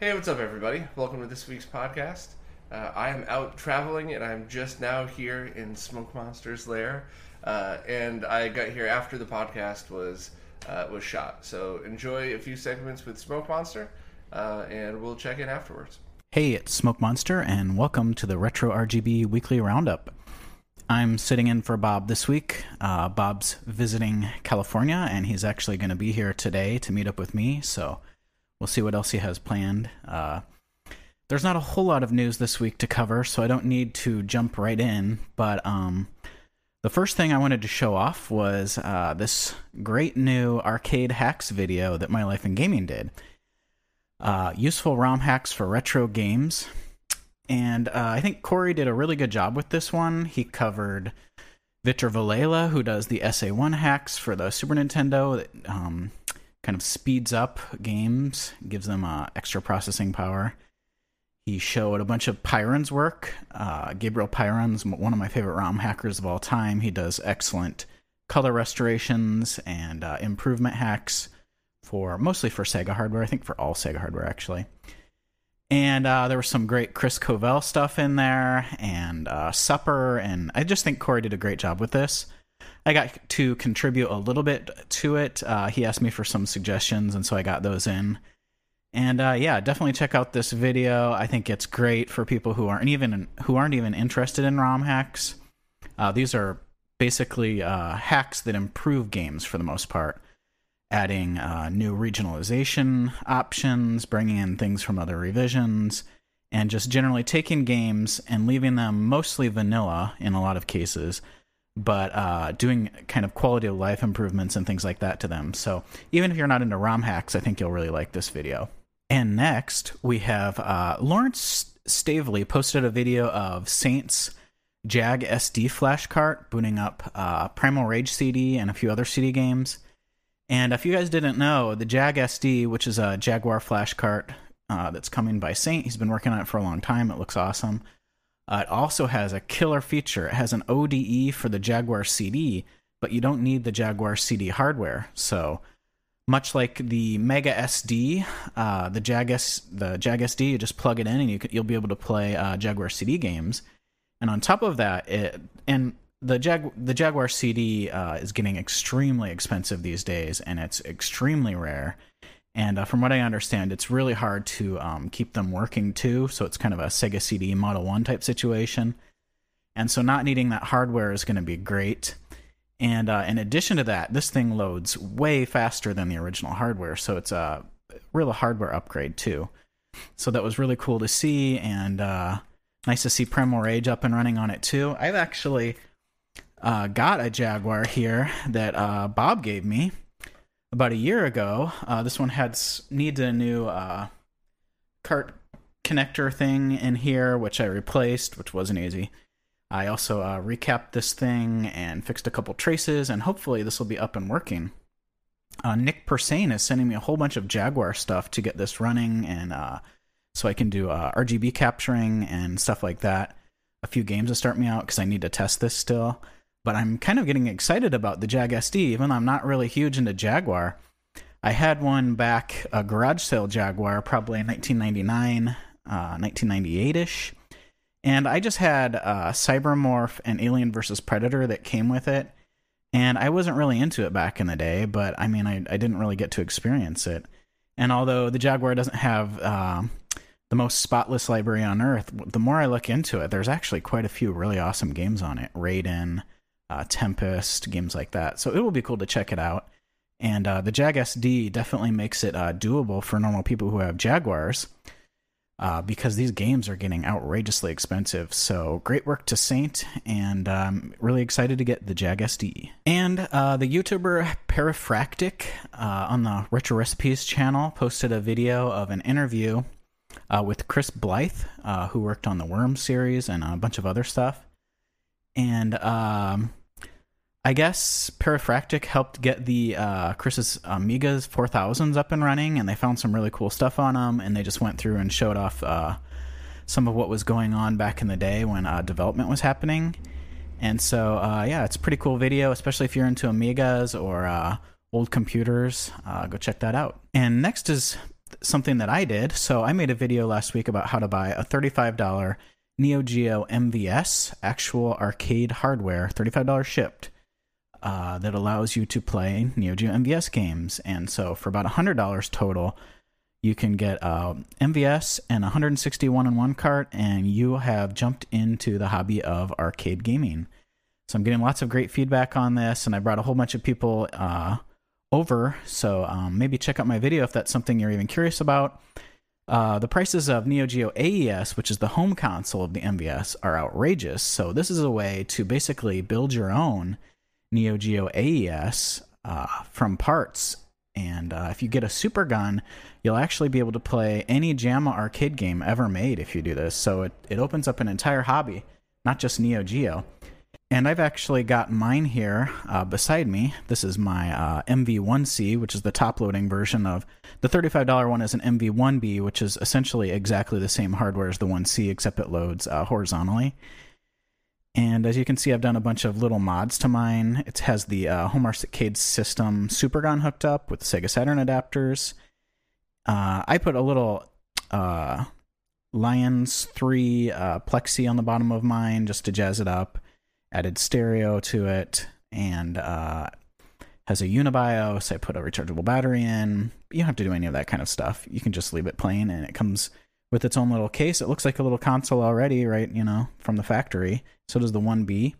Hey, what's up, everybody? Welcome to this week's podcast. Uh, I am out traveling, and I'm just now here in Smokemonster's lair. Uh, and I got here after the podcast was uh, was shot. So enjoy a few segments with Smokemonster, uh, and we'll check in afterwards. Hey, it's Smoke Monster, and welcome to the RetroRGB Weekly Roundup. I'm sitting in for Bob this week. Uh, Bob's visiting California, and he's actually going to be here today to meet up with me. So we'll see what else he has planned. Uh, there's not a whole lot of news this week to cover, so I don't need to jump right in. But um, the first thing I wanted to show off was uh, this great new arcade hacks video that My Life in Gaming did. Uh, useful ROM hacks for retro games. And uh, I think Corey did a really good job with this one. He covered Victor Vilela, who does the SA1 hacks for the Super Nintendo um, kind of speeds up games, gives them uh, extra processing power. He showed a bunch of Pyron's work. Uh, Gabriel Pyron's one of my favorite ROM hackers of all time. He does excellent color restorations and uh, improvement hacks for mostly for Sega hardware. I think for all Sega hardware actually. And uh, there was some great Chris Covell stuff in there, and uh, Supper, and I just think Corey did a great job with this. I got to contribute a little bit to it. Uh, he asked me for some suggestions, and so I got those in. And uh, yeah, definitely check out this video. I think it's great for people who aren't even who aren't even interested in ROM hacks. Uh, these are basically uh, hacks that improve games for the most part, adding uh, new regionalization options, bringing in things from other revisions, and just generally taking games and leaving them mostly vanilla in a lot of cases but uh, doing kind of quality of life improvements and things like that to them. So even if you're not into ROM hacks, I think you'll really like this video. And next, we have uh, Lawrence Stavely posted a video of Saints Jag SD flash cart booting up uh, Primal Rage CD and a few other CD games. And if you guys didn't know, the Jag SD, which is a Jaguar flash cart uh, that's coming by Saint, he's been working on it for a long time. It looks awesome. Uh, it also has a killer feature. It has an ODE for the Jaguar CD, but you don't need the Jaguar CD hardware. So, much like the Mega SD, uh, the Jag S, the Jag SD, you just plug it in and you you'll be able to play uh, Jaguar CD games. And on top of that, it and the Jag the Jaguar CD uh, is getting extremely expensive these days, and it's extremely rare. And uh, from what I understand, it's really hard to um, keep them working too. So it's kind of a Sega CD Model 1 type situation. And so not needing that hardware is going to be great. And uh, in addition to that, this thing loads way faster than the original hardware. So it's a real hardware upgrade too. So that was really cool to see. And uh, nice to see Primal Rage up and running on it too. I've actually uh, got a Jaguar here that uh, Bob gave me about a year ago. Uh, this one had needs a new uh, cart connector thing in here, which I replaced, which wasn't easy. I also uh, recapped this thing and fixed a couple traces, and hopefully this will be up and working. Uh, Nick Persane is sending me a whole bunch of Jaguar stuff to get this running, and uh, so I can do uh, RGB capturing and stuff like that. A few games to start me out because I need to test this still but I'm kind of getting excited about the Jag SD, even though I'm not really huge into Jaguar. I had one back, a garage sale Jaguar, probably in 1999, uh, 1998 ish. And I just had uh, Cybermorph and Alien vs. Predator that came with it. And I wasn't really into it back in the day, but I mean, I, I didn't really get to experience it. And although the Jaguar doesn't have uh, the most spotless library on earth, the more I look into it, there's actually quite a few really awesome games on it. Raiden, uh, Tempest, games like that. So it will be cool to check it out. And uh, the Jag SD definitely makes it uh, doable for normal people who have Jaguars. uh, because these games are getting outrageously expensive. So great work to Saint, and I'm really excited to get the Jag SD. And uh, the YouTuber Perifractic uh, on the Retro Recipes channel posted a video of an interview with Chris Blythe, who worked on the Worm series and a bunch of other stuff. And um, I guess Perifractic helped get the uh, Chris's Amigas 4000s up and running, and they found some really cool stuff on them, and they just went through and showed off uh, some of what was going on back in the day when uh, development was happening. And so, uh, yeah, it's a pretty cool video, especially if you're into Amigas or uh, old computers. Uh, go check that out. And next is something that I did. So I made a video last week about how to buy a $35 Neo Geo MVS actual arcade hardware, $35 shipped. Uh, that allows you to play Neo Geo MVS games. And so for about $100 total, you can get uh, MVS and 161 in one cart, and you have jumped into the hobby of arcade gaming. So I'm getting lots of great feedback on this, and I brought a whole bunch of people uh, over. So um, maybe check out my video if that's something you're even curious about. Uh, the prices of Neo Geo AES, which is the home console of the MVS, are outrageous. So this is a way to basically build your own Neo Geo AES uh, from parts. And uh, if you get a super gun, you'll actually be able to play any JAMMA arcade game ever made if you do this. So it, it opens up an entire hobby, not just Neo Geo. And I've actually got mine here uh, beside me. This is my uh, MV1C, which is the top loading version of the $35 one is an MV1B, which is essentially exactly the same hardware as the 1C, except it loads uh, horizontally. And as you can see, I've done a bunch of little mods to mine. It has the uh, Home Arcade System Supergun hooked up with the Sega Saturn adapters. Uh, I put a little uh, Lions 3 uh, Plexi on the bottom of mine just to jazz it up added stereo to it, and uh, has a Unibios. I put a rechargeable battery in. You don't have to do any of that kind of stuff. You can just leave it plain, and it comes with its own little case. It looks like a little console already, right? You know, from the factory. So does the 1B.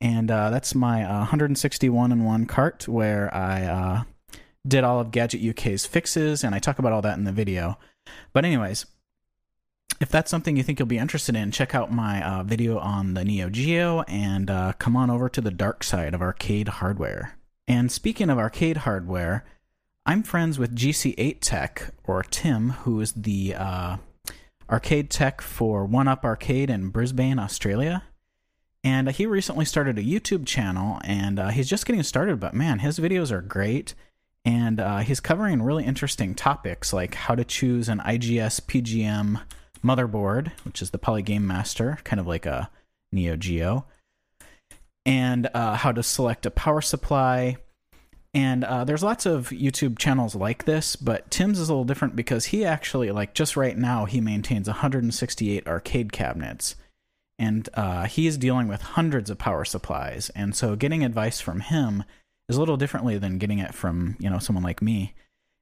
And uh, that's my uh, 161 in one cart where I uh, did all of Gadget UK's fixes, and I talk about all that in the video. But, anyways, if that's something you think you'll be interested in, check out my uh, video on the Neo Geo and uh, come on over to the dark side of arcade hardware. And speaking of arcade hardware, I'm friends with GC8 Tech, or Tim, who is the uh, arcade tech for One Up Arcade in Brisbane, Australia. And he recently started a YouTube channel, and uh, he's just getting started, but man, his videos are great. And uh, he's covering really interesting topics like how to choose an IGS PGM motherboard, which is the Poly Game Master, kind of like a Neo Geo, and uh, how to select a power supply. And uh, there's lots of YouTube channels like this, but Tim's is a little different because he actually, like, just right now, he maintains 168 arcade cabinets. And uh, he is dealing with hundreds of power supplies. And so getting advice from him is a little differently than getting it from, you know, someone like me.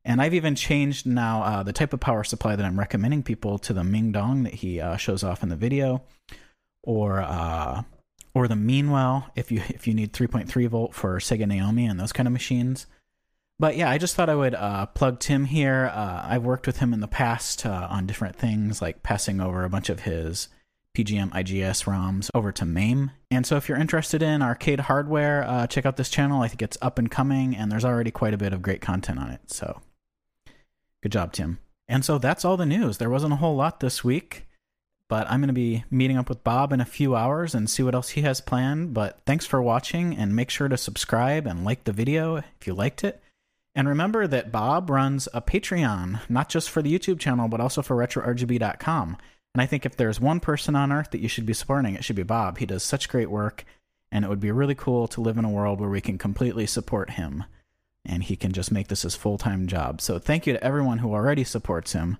And I've even changed now uh, the type of power supply that I'm recommending people to the Mingdong that he uh, shows off in the video, or uh, or the Meanwell if you if you need 3.3 volt for Sega Naomi and those kind of machines. But yeah, I just thought I would uh, plug Tim here. Uh, I've worked with him in the past uh, on different things, like passing over a bunch of his PGM IGS ROMs over to MAME. And so if you're interested in arcade hardware, check out this channel. I think it's up and coming, and there's already quite a bit of great content on it. So Good job, Tim. And so that's all the news. There wasn't a whole lot this week, but I'm going to be meeting up with Bob in a few hours and see what else he has planned. But thanks for watching and make sure to subscribe and like the video if you liked it. And remember that Bob runs a Patreon, not just for the YouTube channel, but also for RetroRGB.com. And I think if there's one person on earth that you should be supporting, it should be Bob. He does such great work, and it would be really cool to live in a world where we can completely support him and he can just make this his full time job. So thank you to everyone who already supports him.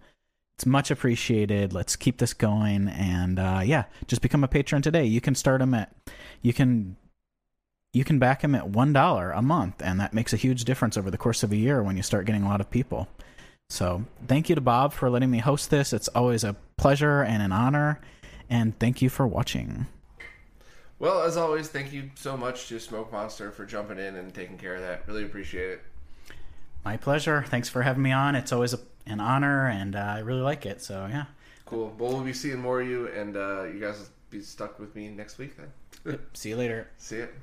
It's much appreciated. Let's keep this going, and uh, yeah, just become a patron today. You can start him at, you can, you can back him at one dollar a month, and that makes a huge difference over the course of a year when you start getting a lot of people. So thank you to Bob for letting me host this. It's always a pleasure and an honor, and thank you for watching. Well, as always, thank you so much to Smokemonster for jumping in and taking care of that. Really appreciate it. My pleasure. Thanks for having me on. It's always a, an honor, and uh, I really like it. So, yeah. Cool. Well, we'll be seeing more of you, and uh, you guys will be stuck with me next week then. See you later. See it.